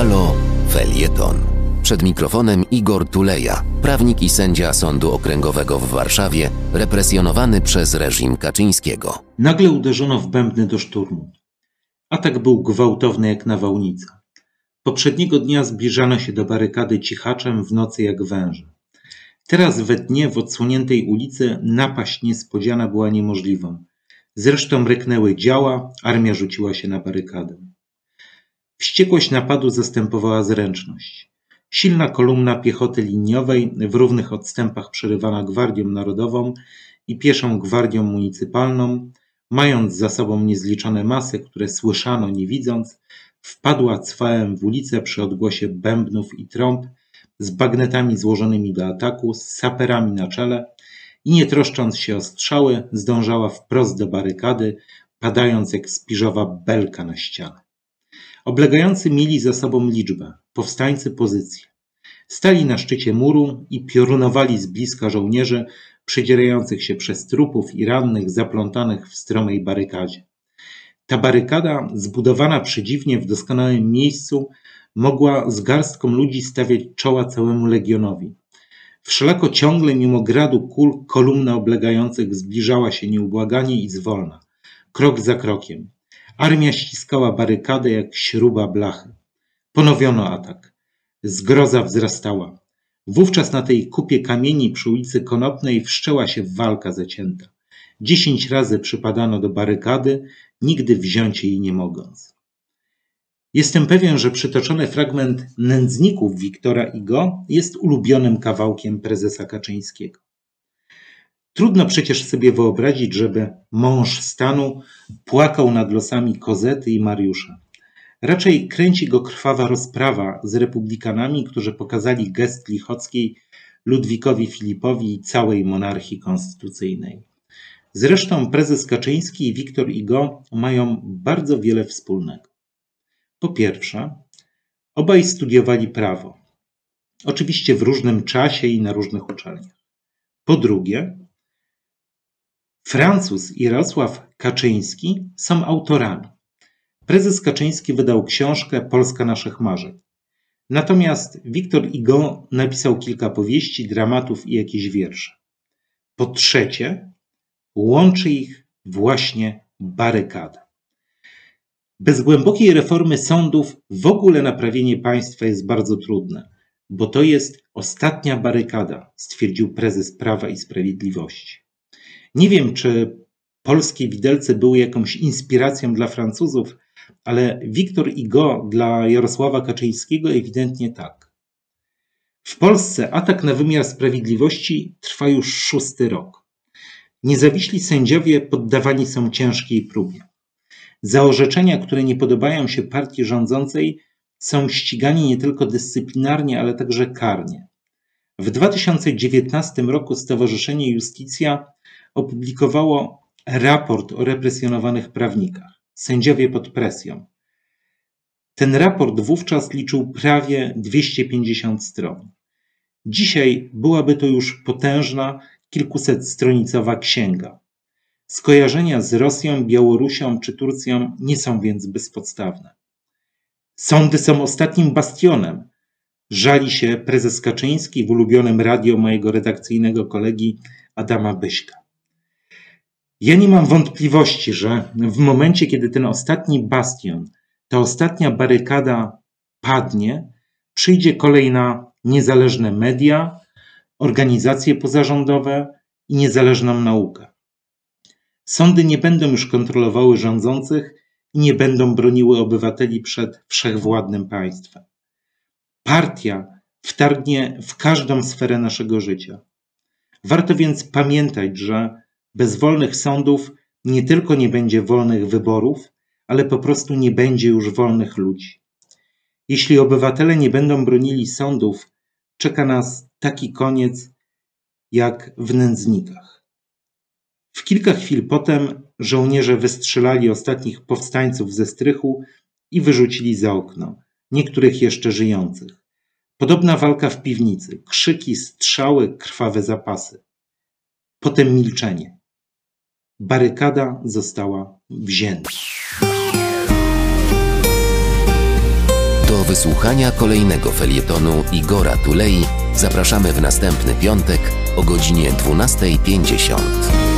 Halo Felieton. Przed mikrofonem Igor Tuleja, prawnik i sędzia Sądu Okręgowego w Warszawie, represjonowany przez reżim Kaczyńskiego. Nagle uderzono w bębny do szturmu. Atak był gwałtowny jak nawałnica. Poprzedniego dnia zbliżano się do barykady cichaczem w nocy jak węże. Teraz we dnie w odsłoniętej ulicy napaść niespodziana była niemożliwą. Zresztą ryknęły działa, armia rzuciła się na barykadę. Wściekłość napadu zastępowała zręczność. Silna kolumna piechoty liniowej, w równych odstępach przerywana Gwardią Narodową i pieszą Gwardią Municypalną, mając za sobą niezliczone masy, które słyszano nie widząc, wpadła cwałem w ulicę przy odgłosie bębnów i trąb, z bagnetami złożonymi do ataku, z saperami na czele i nie troszcząc się o strzały, zdążała wprost do barykady, padając jak spiżowa belka na ścianę. Oblegający mieli za sobą liczbę, powstańcy pozycję. Stali na szczycie muru i piorunowali z bliska żołnierzy przedzierających się przez trupów i rannych zaplątanych w stromej barykadzie. Ta barykada, zbudowana przedziwnie w doskonałym miejscu, mogła z garstką ludzi stawiać czoła całemu legionowi. Wszelako ciągle mimo gradu kul kolumna oblegających zbliżała się nieubłaganie i zwolna, krok za krokiem. Armia ściskała barykadę jak śruba blachy. Ponowiono atak. Zgroza wzrastała. Wówczas na tej kupie kamieni przy ulicy Konopnej wszczęła się walka zacięta. Dziesięć razy przypadano do barykady, nigdy wziąć jej nie mogąc. Jestem pewien, że przytoczony fragment nędzników Wiktora Igo jest ulubionym kawałkiem prezesa Kaczyńskiego. Trudno przecież sobie wyobrazić, żeby mąż stanu płakał nad losami Kozety i Mariusza. Raczej kręci go krwawa rozprawa z republikanami, którzy pokazali gest Lichockiej Ludwikowi Filipowi i całej monarchii konstytucyjnej. Zresztą prezes Kaczyński i Wiktor Igo mają bardzo wiele wspólnego. Po pierwsze, obaj studiowali prawo. Oczywiście w różnym czasie i na różnych uczelniach. Po drugie, Francuz Jarosław Kaczyński są autorami. Prezes Kaczyński wydał książkę Polska naszych marzeń. Natomiast Wiktor Igo napisał kilka powieści, dramatów i jakieś wiersze. Po trzecie, łączy ich właśnie barykada. Bez głębokiej reformy sądów w ogóle naprawienie państwa jest bardzo trudne, bo to jest ostatnia barykada, stwierdził prezes Prawa i Sprawiedliwości. Nie wiem, czy polskie widelce były jakąś inspiracją dla Francuzów, ale Wiktor Igo dla Jarosława Kaczyńskiego ewidentnie tak. W Polsce atak na wymiar sprawiedliwości trwa już szósty rok. Niezawiśli sędziowie poddawani są ciężkiej próbie. Za orzeczenia, które nie podobają się partii rządzącej, są ścigani nie tylko dyscyplinarnie, ale także karnie. W 2019 roku Stowarzyszenie Justicja opublikowało raport o represjonowanych prawnikach, sędziowie pod presją. Ten raport wówczas liczył prawie 250 stron. Dzisiaj byłaby to już potężna, kilkusetstronicowa księga. Skojarzenia z Rosją, Białorusią czy Turcją nie są więc bezpodstawne. Sądy są ostatnim bastionem. Żali się prezes Kaczyński w ulubionym radio mojego redakcyjnego kolegi Adama Byśka. Ja nie mam wątpliwości, że w momencie, kiedy ten ostatni bastion, ta ostatnia barykada padnie, przyjdzie kolej na niezależne media, organizacje pozarządowe i niezależną naukę. Sądy nie będą już kontrolowały rządzących i nie będą broniły obywateli przed wszechwładnym państwem. Partia wtargnie w każdą sferę naszego życia. Warto więc pamiętać, że bez wolnych sądów nie tylko nie będzie wolnych wyborów, ale po prostu nie będzie już wolnych ludzi. Jeśli obywatele nie będą bronili sądów, czeka nas taki koniec jak w nędznikach. W kilka chwil potem żołnierze wystrzelali ostatnich powstańców ze strychu i wyrzucili za okno, niektórych jeszcze żyjących. Podobna walka w piwnicy, krzyki, strzały, krwawe zapasy. Potem milczenie barykada została wzięta. To wysłuchania kolejnego felietonu Igora Tulei zapraszamy w następny piątek o godzinie 12.50.